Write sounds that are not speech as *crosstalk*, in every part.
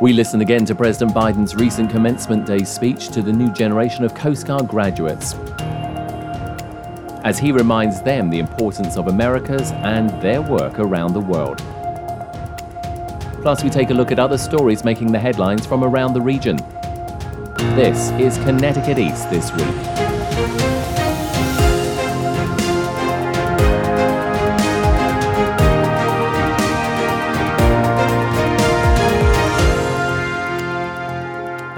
We listen again to President Biden's recent commencement day speech to the new generation of Coast Guard graduates as he reminds them the importance of America's and their work around the world. Plus, we take a look at other stories making the headlines from around the region. This is Connecticut East This Week.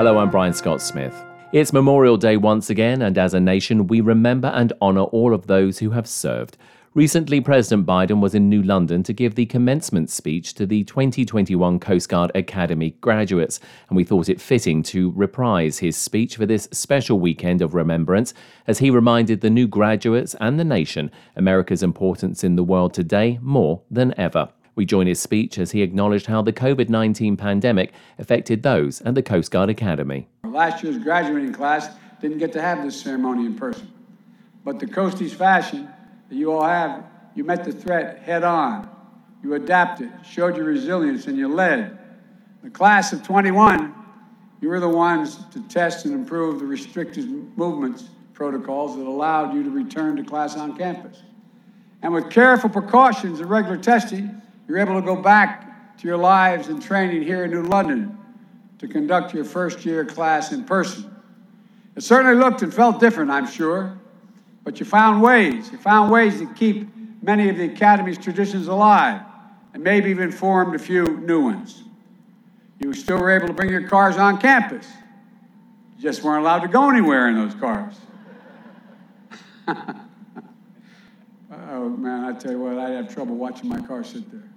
Hello, I'm Brian Scott Smith. It's Memorial Day once again, and as a nation, we remember and honour all of those who have served. Recently, President Biden was in New London to give the commencement speech to the 2021 Coast Guard Academy graduates, and we thought it fitting to reprise his speech for this special weekend of remembrance as he reminded the new graduates and the nation America's importance in the world today more than ever. We join his speech as he acknowledged how the COVID 19 pandemic affected those at the Coast Guard Academy. Last year's graduating class didn't get to have this ceremony in person. But the Coasties fashion that you all have, you met the threat head on. You adapted, showed your resilience, and you led. The class of 21, you were the ones to test and improve the restricted movements protocols that allowed you to return to class on campus. And with careful precautions and regular testing, you're able to go back to your lives and training here in New London to conduct your first year class in person. It certainly looked and felt different, I'm sure, but you found ways. You found ways to keep many of the Academy's traditions alive and maybe even formed a few new ones. You still were able to bring your cars on campus. You just weren't allowed to go anywhere in those cars. *laughs* oh man, I tell you what, I'd have trouble watching my car sit there.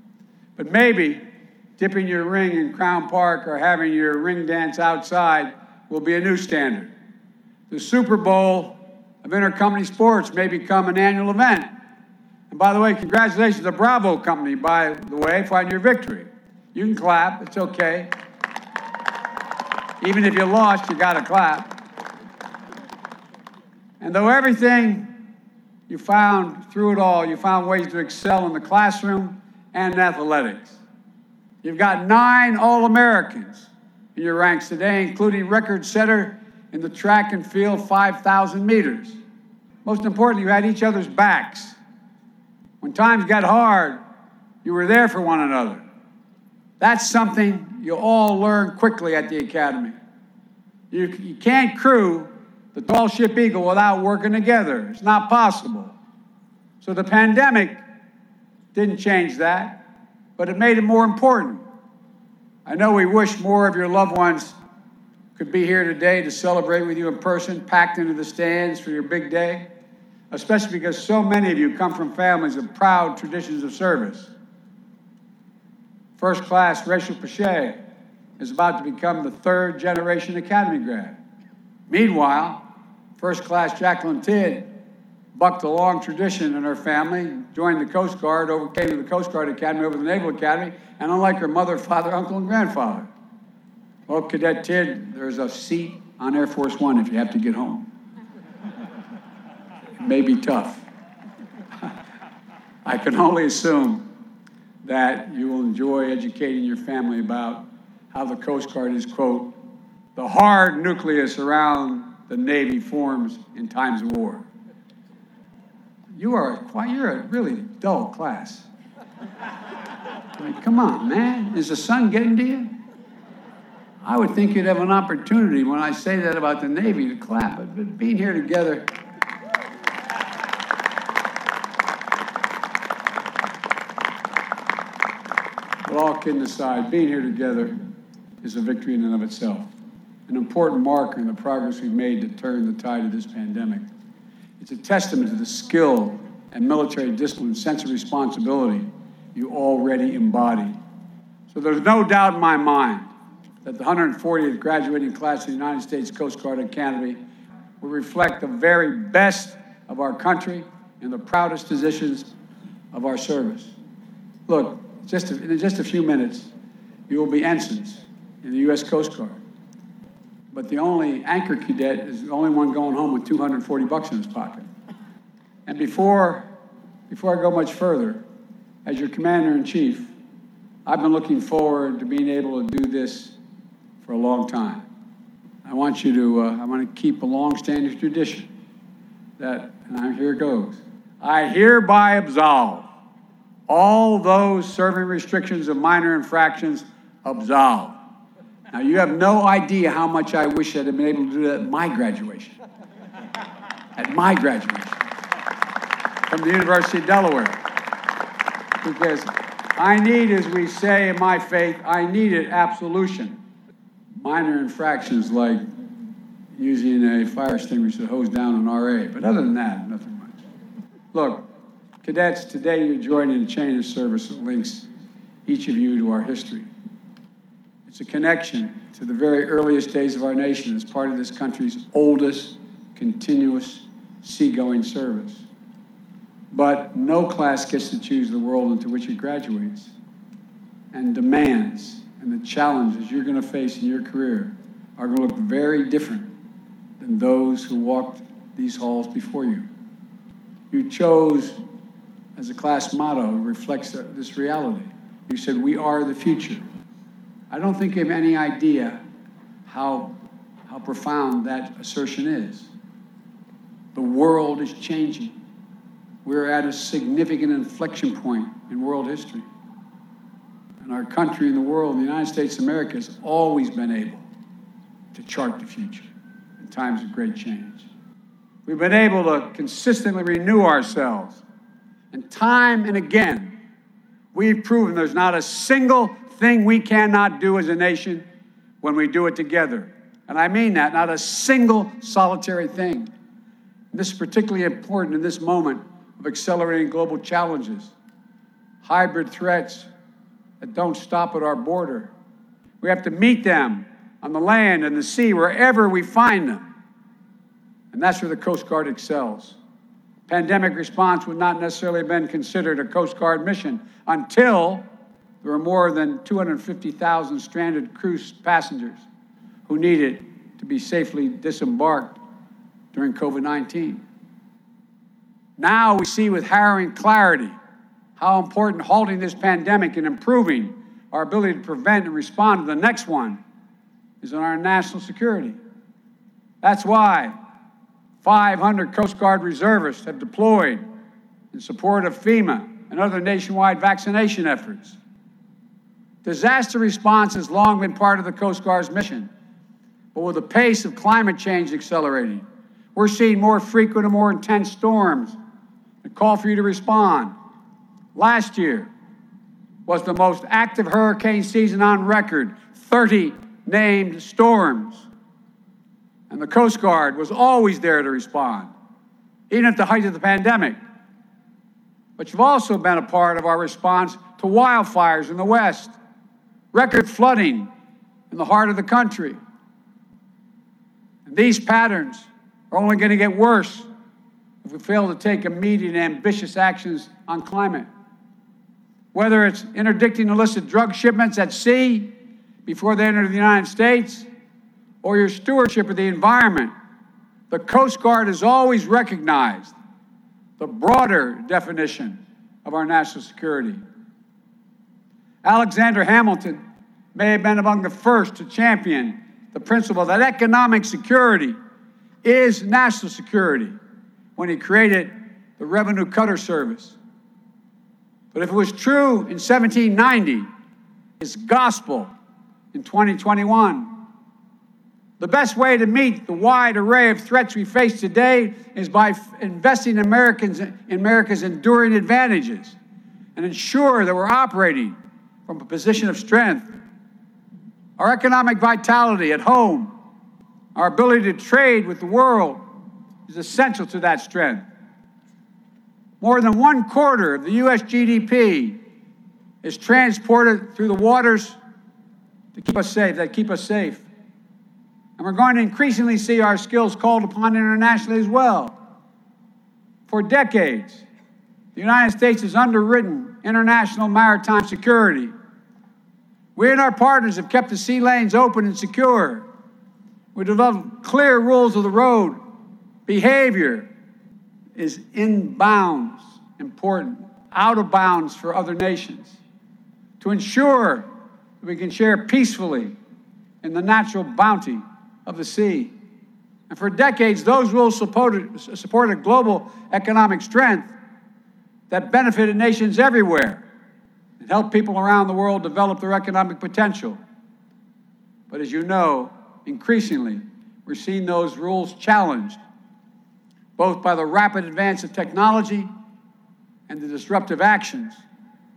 But maybe dipping your ring in Crown Park or having your ring dance outside will be a new standard. The Super Bowl of intercompany sports may become an annual event. And by the way, congratulations to Bravo Company, by the way, for your victory. You can clap, it's okay. Even if you lost, you got to clap. And though everything you found through it all, you found ways to excel in the classroom and athletics. You've got nine All Americans in your ranks today, including record setter in the track and field 5,000 meters. Most importantly, you had each other's backs. When times got hard, you were there for one another. That's something you all learn quickly at the academy. You, you can't crew the tall ship Eagle without working together. It's not possible. So the pandemic didn't change that, but it made it more important. I know we wish more of your loved ones could be here today to celebrate with you in person, packed into the stands for your big day, especially because so many of you come from families of proud traditions of service. First class Rachel Pache is about to become the third generation Academy grad. Meanwhile, first class Jacqueline Tidd bucked a long tradition in her family, joined the Coast Guard, over, came to the Coast Guard Academy over the Naval Academy, and unlike her mother, father, uncle, and grandfather. Well, Cadet Tidd, there's a seat on Air Force One if you have to get home. It may be tough. *laughs* I can only assume that you will enjoy educating your family about how the Coast Guard is, quote, the hard nucleus around the Navy forms in times of war. You are quite, you're a really dull class. Come on, man. Is the sun getting to you? I would think you'd have an opportunity when I say that about the Navy to clap, but being here together. But all kidding aside, being here together is a victory in and of itself, an important marker in the progress we've made to turn the tide of this pandemic. It's a testament to the skill and military discipline, sense of responsibility you already embody. So there's no doubt in my mind that the 140th graduating class of the United States Coast Guard Academy will reflect the very best of our country and the proudest positions of our service. Look, just in just a few minutes, you will be ensigns in the U.S. Coast Guard. But the only anchor cadet is the only one going home with 240 bucks in his pocket. And before, before I go much further, as your commander in chief, I've been looking forward to being able to do this for a long time. I want you to, uh, I want to keep a long-standing tradition that, and here it goes. I hereby absolve all those serving restrictions of minor infractions absolved. Now, you have no idea how much I wish I'd have been able to do that at my graduation. At my graduation from the University of Delaware. Because I need, as we say in my faith, I needed absolution. Minor infractions like using a fire extinguisher to hose down an RA. But other than that, nothing much. Look, cadets, today you're joining a chain of service that links each of you to our history. It's a connection to the very earliest days of our nation as part of this country's oldest continuous seagoing service. But no class gets to choose the world into which it graduates. And demands and the challenges you're going to face in your career are going to look very different than those who walked these halls before you. You chose as a class motto reflects uh, this reality. You said, We are the future. I don't think you have any idea how, how profound that assertion is. The world is changing. We're at a significant inflection point in world history. And our country and the world, the United States of America, has always been able to chart the future in times of great change. We've been able to consistently renew ourselves. And time and again, we've proven there's not a single thing we cannot do as a nation when we do it together. And I mean that, not a single solitary thing. This is particularly important in this moment of accelerating global challenges, hybrid threats that don't stop at our border. We have to meet them on the land and the sea, wherever we find them. And that's where the Coast Guard excels. Pandemic response would not necessarily have been considered a Coast Guard mission until there were more than 250,000 stranded cruise passengers who needed to be safely disembarked during COVID 19. Now we see with harrowing clarity how important halting this pandemic and improving our ability to prevent and respond to the next one is on our national security. That's why 500 Coast Guard reservists have deployed in support of FEMA and other nationwide vaccination efforts. Disaster response has long been part of the Coast Guard's mission, but with the pace of climate change accelerating, we're seeing more frequent and more intense storms and call for you to respond. Last year was the most active hurricane season on record 30 named storms. And the Coast Guard was always there to respond, even at the height of the pandemic. But you've also been a part of our response to wildfires in the West, record flooding in the heart of the country. And these patterns are only going to get worse if we fail to take immediate and ambitious actions on climate. Whether it's interdicting illicit drug shipments at sea before they enter the United States or your stewardship of the environment, the Coast Guard has always recognized the broader definition of our national security. Alexander Hamilton may have been among the first to champion the principle that economic security is national security when he created the Revenue Cutter Service. But if it was true in 1790, it's gospel in 2021. The best way to meet the wide array of threats we face today is by investing in Americans in America's enduring advantages and ensure that we're operating from a position of strength. Our economic vitality at home, our ability to trade with the world, is essential to that strength. More than one quarter of the U.S. GDP is transported through the waters to keep us safe, that keep us safe. And we're going to increasingly see our skills called upon internationally as well. For decades, the United States has underwritten international maritime security. We and our partners have kept the sea lanes open and secure. We developed clear rules of the road. Behavior is in bounds important, out of bounds for other nations. To ensure that we can share peacefully in the natural bounty of the sea. And for decades, those rules supported, supported global economic strength that benefited nations everywhere and helped people around the world develop their economic potential. But as you know, increasingly, we're seeing those rules challenged, both by the rapid advance of technology and the disruptive actions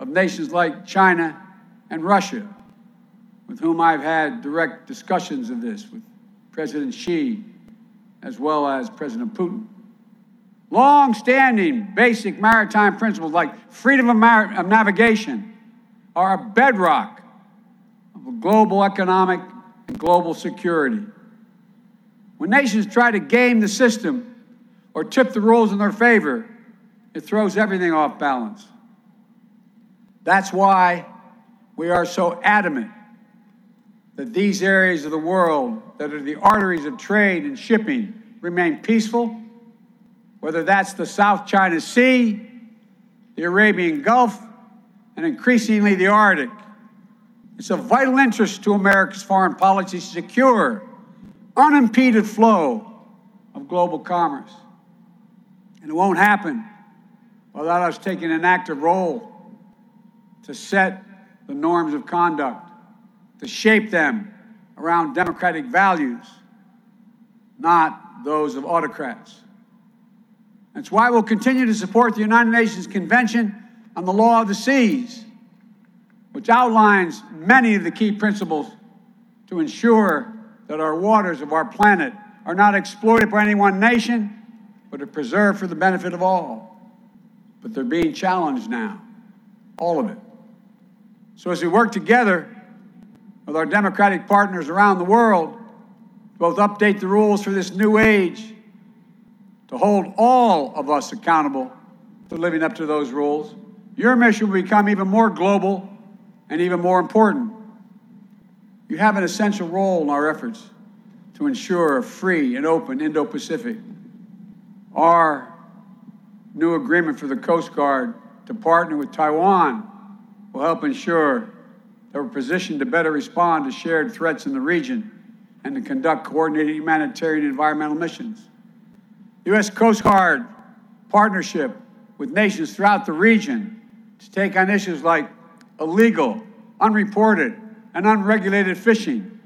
of nations like China and Russia, with whom I've had direct discussions of this with President Xi as well as President Putin. Long standing basic maritime principles like freedom of, mar- of navigation are a bedrock of global economic and global security. When nations try to game the system or tip the rules in their favor, it throws everything off balance. That's why we are so adamant that these areas of the world that are the arteries of trade and shipping remain peaceful, whether that's the South China Sea, the Arabian Gulf, and increasingly the Arctic. It's of vital interest to America's foreign policy to secure unimpeded flow of global commerce. And it won't happen without us taking an active role to set the norms of conduct, to shape them around democratic values, not those of autocrats. That's why we'll continue to support the United Nations Convention on the Law of the Seas, which outlines many of the key principles to ensure that our waters of our planet are not exploited by any one nation, but are preserved for the benefit of all. But they're being challenged now, all of it. So as we work together with our democratic partners around the world, both update the rules for this new age, to hold all of us accountable to living up to those rules, your mission will become even more global and even more important. You have an essential role in our efforts to ensure a free and open Indo Pacific. Our new agreement for the Coast Guard to partner with Taiwan will help ensure that we're positioned to better respond to shared threats in the region and to conduct coordinated humanitarian and environmental missions. U.S. Coast Guard partnership with nations throughout the region to take on issues like illegal, unreported, and unregulated fishing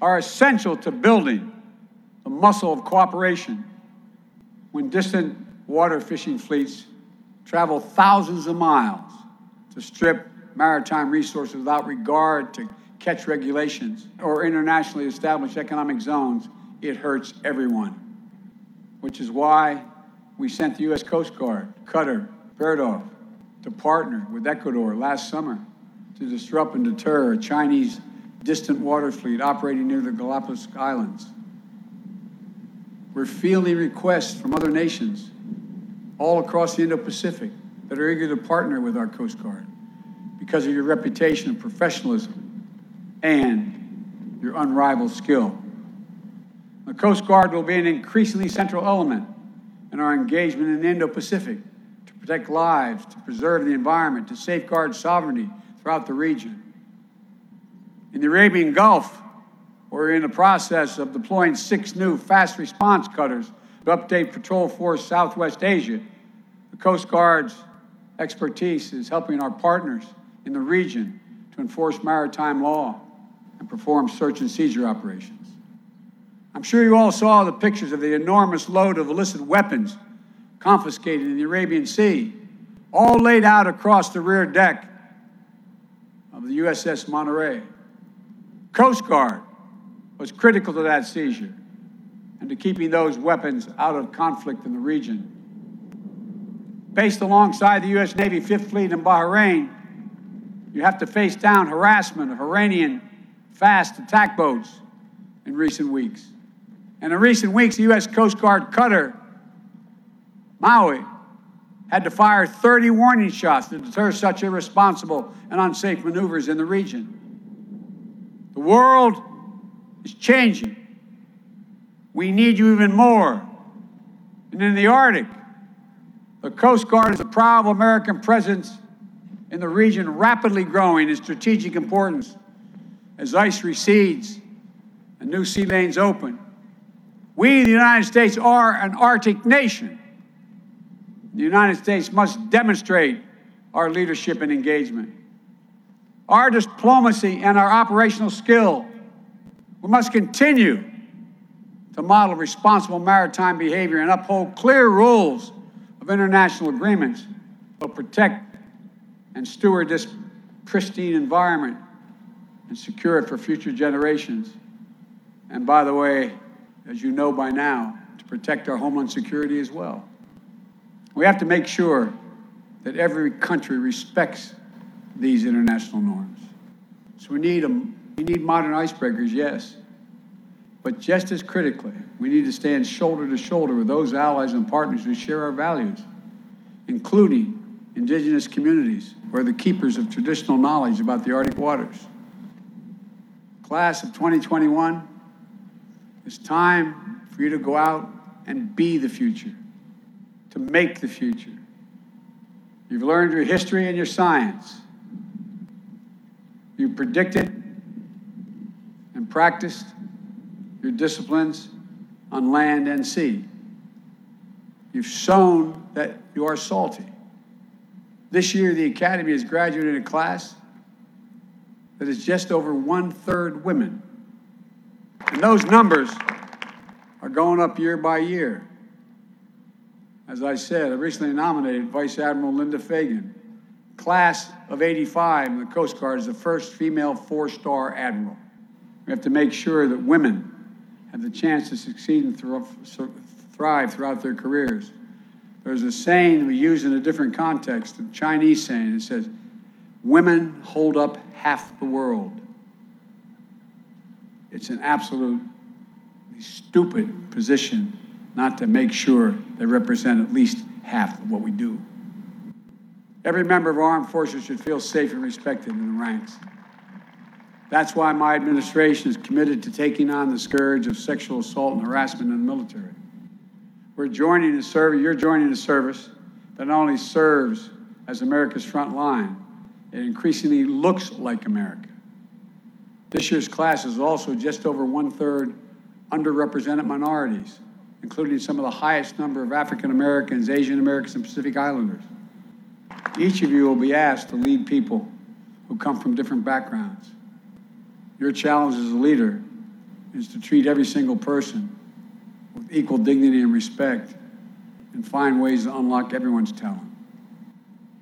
are essential to building the muscle of cooperation when distant water fishing fleets travel thousands of miles to strip maritime resources without regard to catch regulations or internationally established economic zones, it hurts everyone. Which is why we sent the U.S. Coast Guard, Cutter, Bertholf, to partner with Ecuador last summer to disrupt and deter a Chinese distant water fleet operating near the Galapagos Islands. We're fielding requests from other nations all across the Indo Pacific that are eager to partner with our Coast Guard because of your reputation of professionalism and your unrivaled skill. The Coast Guard will be an increasingly central element in our engagement in the Indo Pacific to protect lives, to preserve the environment, to safeguard sovereignty throughout the region. In the Arabian Gulf, we're in the process of deploying six new fast response cutters to update Patrol Force Southwest Asia. The Coast Guard's expertise is helping our partners in the region to enforce maritime law and perform search and seizure operations. I'm sure you all saw the pictures of the enormous load of illicit weapons confiscated in the Arabian Sea, all laid out across the rear deck of the USS Monterey. Coast Guard was critical to that seizure and to keeping those weapons out of conflict in the region. Based alongside the U.S. Navy Fifth Fleet in Bahrain, you have to face down harassment of Iranian fast attack boats in recent weeks. And in recent weeks, the U.S. Coast Guard cutter Maui had to fire 30 warning shots to deter such irresponsible and unsafe maneuvers in the region. The world is changing. We need you even more. And in the Arctic, the Coast Guard is a proud American presence in the region, rapidly growing in strategic importance as ice recedes and new sea lanes open. We, the United States, are an Arctic nation. The United States must demonstrate our leadership and engagement. Our diplomacy and our operational skill, we must continue to model responsible maritime behavior and uphold clear rules of international agreements to protect and steward this pristine environment and secure it for future generations. And by the way, as you know by now, to protect our homeland security as well. We have to make sure that every country respects these international norms. So we need, them, we need modern icebreakers, yes. But just as critically, we need to stand shoulder to shoulder with those allies and partners who share our values, including indigenous communities who are the keepers of traditional knowledge about the Arctic waters. Class of 2021, it's time for you to go out and be the future, to make the future. You've learned your history and your science. You've predicted and practiced your disciplines on land and sea. You've shown that you are salty. This year, the Academy has graduated a class that is just over one third women. And those numbers are going up year by year. As I said, I recently nominated Vice Admiral Linda Fagan. Class of 85 in the Coast Guard is the first female four star admiral. We have to make sure that women have the chance to succeed and thrive throughout their careers. There's a saying we use in a different context, a Chinese saying. It says, Women hold up half the world. It's an absolute stupid position not to make sure they represent at least half of what we do. Every member of our armed forces should feel safe and respected in the ranks. That's why my administration is committed to taking on the scourge of sexual assault and harassment in the military. We're joining a service, you're joining a service that not only serves as America's front line, it increasingly looks like America. This year's class is also just over one third underrepresented minorities, including some of the highest number of African Americans, Asian Americans, and Pacific Islanders. Each of you will be asked to lead people who come from different backgrounds. Your challenge as a leader is to treat every single person with equal dignity and respect and find ways to unlock everyone's talent.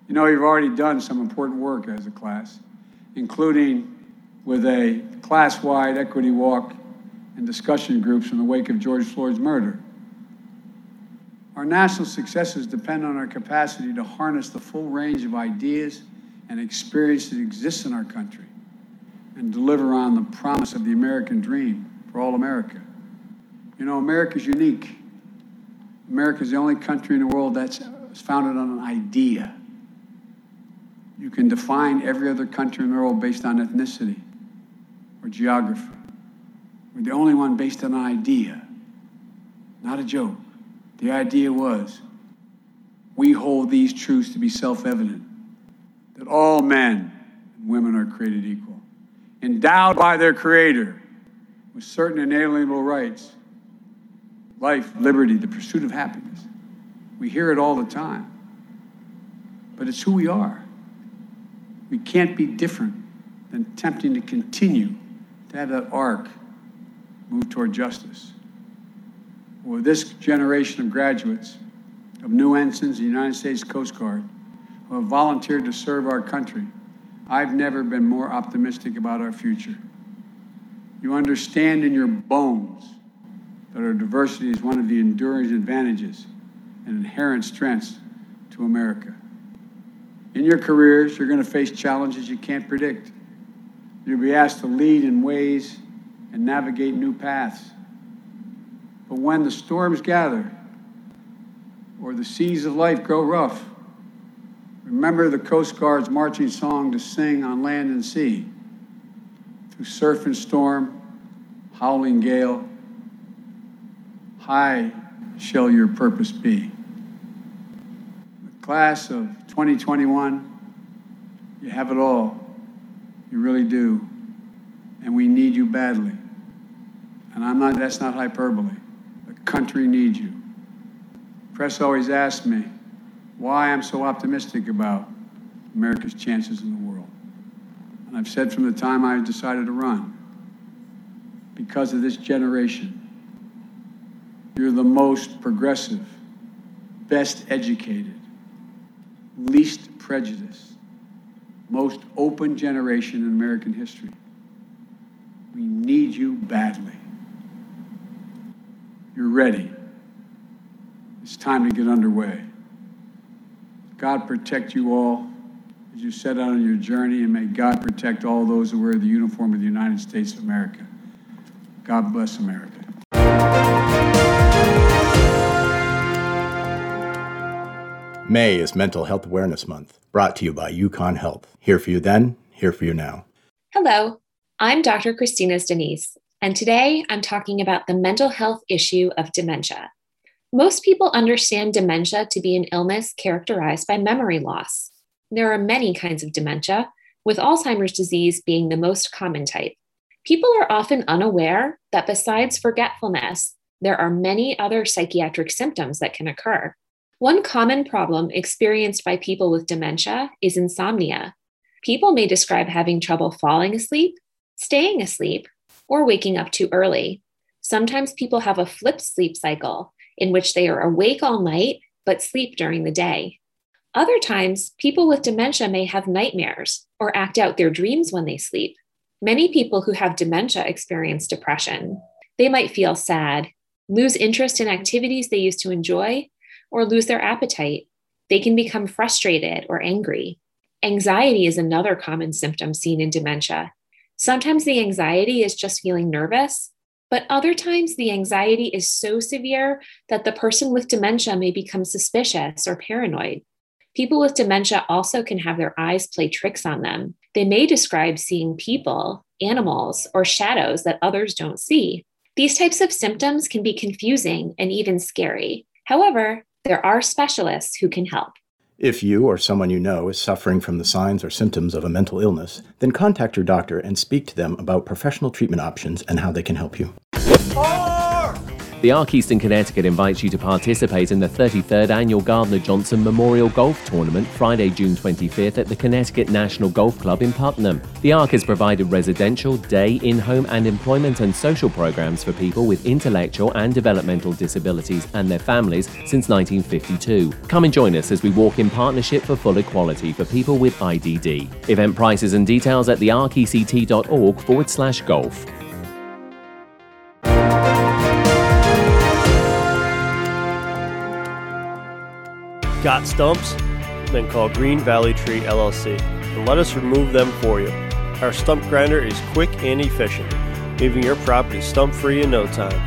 You know, you've already done some important work as a class, including with a class wide equity walk and discussion groups in the wake of George Floyd's murder. Our national successes depend on our capacity to harness the full range of ideas and experience that exists in our country and deliver on the promise of the American dream for all America. You know, America's unique. America's the only country in the world that's founded on an idea. You can define every other country in the world based on ethnicity or geography. We're the only one based on an idea, not a joke. The idea was we hold these truths to be self evident that all men and women are created equal, endowed by their Creator with certain inalienable rights life, liberty, the pursuit of happiness. We hear it all the time. But it's who we are. We can't be different than attempting to continue to have that arc move toward justice. With this generation of graduates, of new ensigns in the United States Coast Guard, who have volunteered to serve our country, I've never been more optimistic about our future. You understand in your bones that our diversity is one of the enduring advantages and inherent strengths to America. In your careers, you're going to face challenges you can't predict. You'll be asked to lead in ways and navigate new paths. But when the storms gather or the seas of life grow rough, remember the Coast Guard's marching song to sing on land and sea, through surf and storm, howling gale. High shall your purpose be. The class of 2021, you have it all. You really do. And we need you badly. And I'm not, that's not hyperbole. The country needs you. Press always asks me why I'm so optimistic about America's chances in the world. And I've said from the time I decided to run, because of this generation, you're the most progressive, best educated, least prejudiced, most open generation in American history. We need you badly. You're ready. It's time to get underway. God protect you all as you set out on your journey, and may God protect all those who wear the uniform of the United States of America. God bless America. May is Mental Health Awareness Month, brought to you by UConn Health. Here for you then, here for you now. Hello, I'm Dr. Christina Denise, and today I'm talking about the mental health issue of dementia. Most people understand dementia to be an illness characterized by memory loss. There are many kinds of dementia, with Alzheimer's disease being the most common type. People are often unaware that besides forgetfulness, there are many other psychiatric symptoms that can occur. One common problem experienced by people with dementia is insomnia. People may describe having trouble falling asleep, staying asleep, or waking up too early. Sometimes people have a flipped sleep cycle in which they are awake all night but sleep during the day. Other times, people with dementia may have nightmares or act out their dreams when they sleep. Many people who have dementia experience depression. They might feel sad, lose interest in activities they used to enjoy, or lose their appetite. They can become frustrated or angry. Anxiety is another common symptom seen in dementia. Sometimes the anxiety is just feeling nervous, but other times the anxiety is so severe that the person with dementia may become suspicious or paranoid. People with dementia also can have their eyes play tricks on them. They may describe seeing people, animals, or shadows that others don't see. These types of symptoms can be confusing and even scary. However, there are specialists who can help. If you or someone you know is suffering from the signs or symptoms of a mental illness, then contact your doctor and speak to them about professional treatment options and how they can help you. Oh! The Arc Eastern Connecticut invites you to participate in the 33rd Annual Gardner Johnson Memorial Golf Tournament Friday, June 25th at the Connecticut National Golf Club in Putnam. The Arc has provided residential, day, in home, and employment and social programs for people with intellectual and developmental disabilities and their families since 1952. Come and join us as we walk in partnership for full equality for people with IDD. Event prices and details at thearcect.org forward slash golf. Got stumps? Then call Green Valley Tree LLC and let us remove them for you. Our stump grinder is quick and efficient, leaving your property stump free in no time.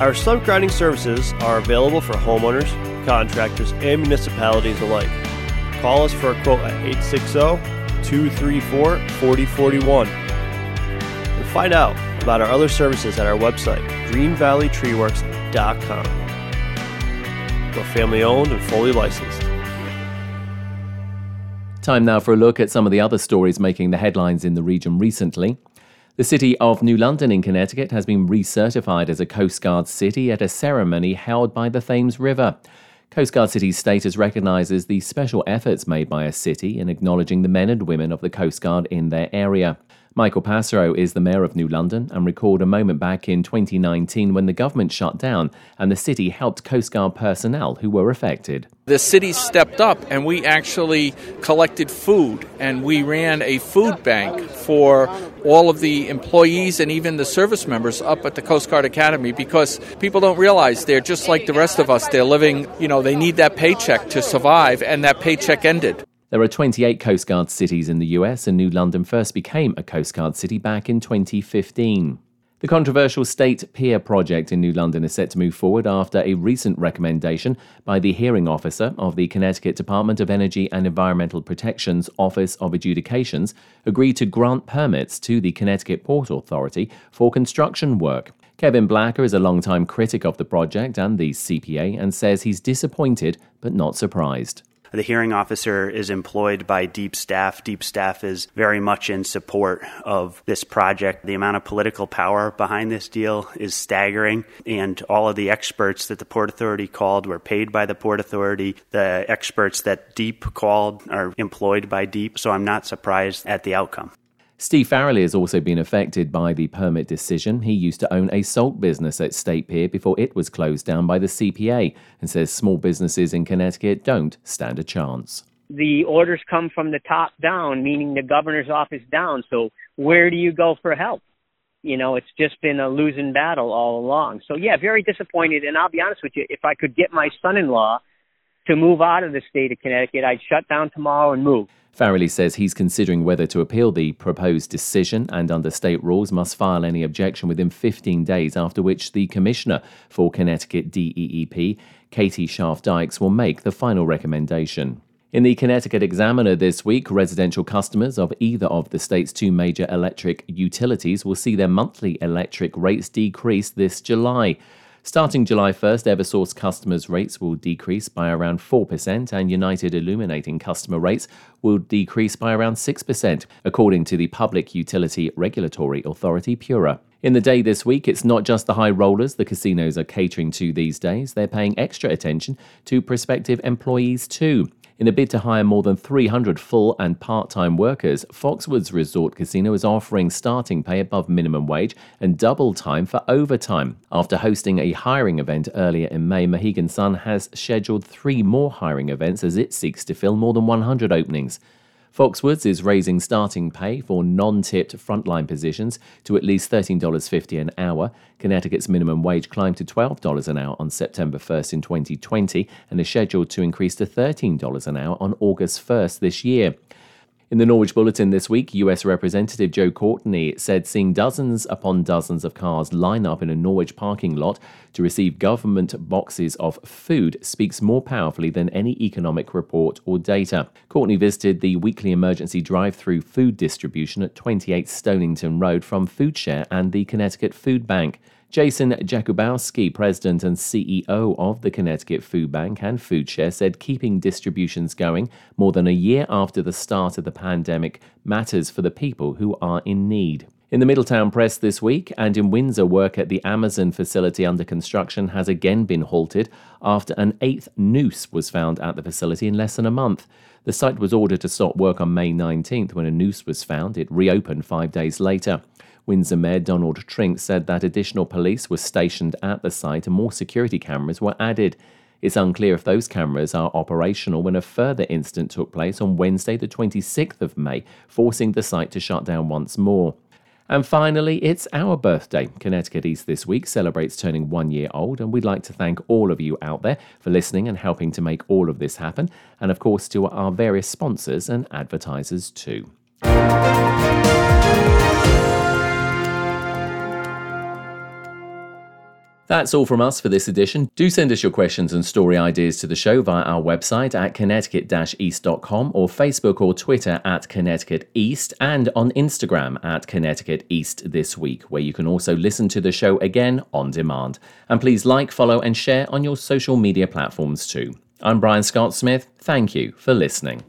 Our stump grinding services are available for homeowners, contractors, and municipalities alike. Call us for a quote at 860 234 4041. And find out about our other services at our website, greenvalleytreeworks.com. We're family owned and fully licensed. Time now for a look at some of the other stories making the headlines in the region recently. The city of New London in Connecticut has been recertified as a Coast Guard city at a ceremony held by the Thames River. Coast Guard City's status recognizes the special efforts made by a city in acknowledging the men and women of the Coast Guard in their area. Michael Passero is the mayor of New London and recalled a moment back in 2019 when the government shut down and the city helped Coast Guard personnel who were affected. The city stepped up and we actually collected food and we ran a food bank for all of the employees and even the service members up at the Coast Guard Academy because people don't realize they're just like the rest of us. They're living, you know, they need that paycheck to survive and that paycheck ended. There are 28 Coast Guard cities in the US, and New London first became a Coast Guard city back in 2015. The controversial State Pier project in New London is set to move forward after a recent recommendation by the hearing officer of the Connecticut Department of Energy and Environmental Protection's Office of Adjudications agreed to grant permits to the Connecticut Port Authority for construction work. Kevin Blacker is a longtime critic of the project and the CPA and says he's disappointed but not surprised. The hearing officer is employed by DEEP Staff. DEEP Staff is very much in support of this project. The amount of political power behind this deal is staggering, and all of the experts that the Port Authority called were paid by the Port Authority. The experts that DEEP called are employed by DEEP, so I'm not surprised at the outcome. Steve Farrelly has also been affected by the permit decision. He used to own a salt business at State Pier before it was closed down by the CPA and says small businesses in Connecticut don't stand a chance. The orders come from the top down, meaning the governor's office down. So where do you go for help? You know, it's just been a losing battle all along. So yeah, very disappointed. And I'll be honest with you, if I could get my son-in-law to move out of the state of Connecticut, I'd shut down tomorrow and move. Farrelly says he's considering whether to appeal the proposed decision and under state rules must file any objection within 15 days, after which the Commissioner for Connecticut DEEP, Katie Scharf Dykes, will make the final recommendation. In the Connecticut Examiner this week, residential customers of either of the state's two major electric utilities will see their monthly electric rates decrease this July. Starting July 1st, Eversource customers' rates will decrease by around 4%, and United Illuminating customer rates will decrease by around 6%, according to the Public Utility Regulatory Authority, PURA. In the day this week, it's not just the high rollers the casinos are catering to these days, they're paying extra attention to prospective employees too. In a bid to hire more than 300 full and part time workers, Foxwoods Resort Casino is offering starting pay above minimum wage and double time for overtime. After hosting a hiring event earlier in May, Mohegan Sun has scheduled three more hiring events as it seeks to fill more than 100 openings. Foxwoods is raising starting pay for non tipped frontline positions to at least $13.50 an hour. Connecticut's minimum wage climbed to $12 an hour on September 1st in 2020 and is scheduled to increase to $13 an hour on August 1st this year. In the Norwich Bulletin this week, US Representative Joe Courtney said seeing dozens upon dozens of cars line up in a Norwich parking lot to receive government boxes of food speaks more powerfully than any economic report or data. Courtney visited the weekly emergency drive through food distribution at 28 Stonington Road from FoodShare and the Connecticut Food Bank. Jason Jakubowski, president and CEO of the Connecticut Food Bank and FoodShare, said keeping distributions going more than a year after the start of the pandemic matters for the people who are in need. In the Middletown Press this week and in Windsor, work at the Amazon facility under construction has again been halted after an eighth noose was found at the facility in less than a month. The site was ordered to stop work on May 19th when a noose was found. It reopened five days later. Windsor Mayor Donald Trinks said that additional police were stationed at the site and more security cameras were added. It's unclear if those cameras are operational when a further incident took place on Wednesday, the 26th of May, forcing the site to shut down once more. And finally, it's our birthday. Connecticut East this week celebrates turning one year old, and we'd like to thank all of you out there for listening and helping to make all of this happen, and of course to our various sponsors and advertisers too. That's all from us for this edition. Do send us your questions and story ideas to the show via our website at connecticut-east.com or Facebook or Twitter at Connecticut East and on Instagram at Connecticut East this week, where you can also listen to the show again on demand. And please like, follow, and share on your social media platforms too. I'm Brian Scott Smith. Thank you for listening.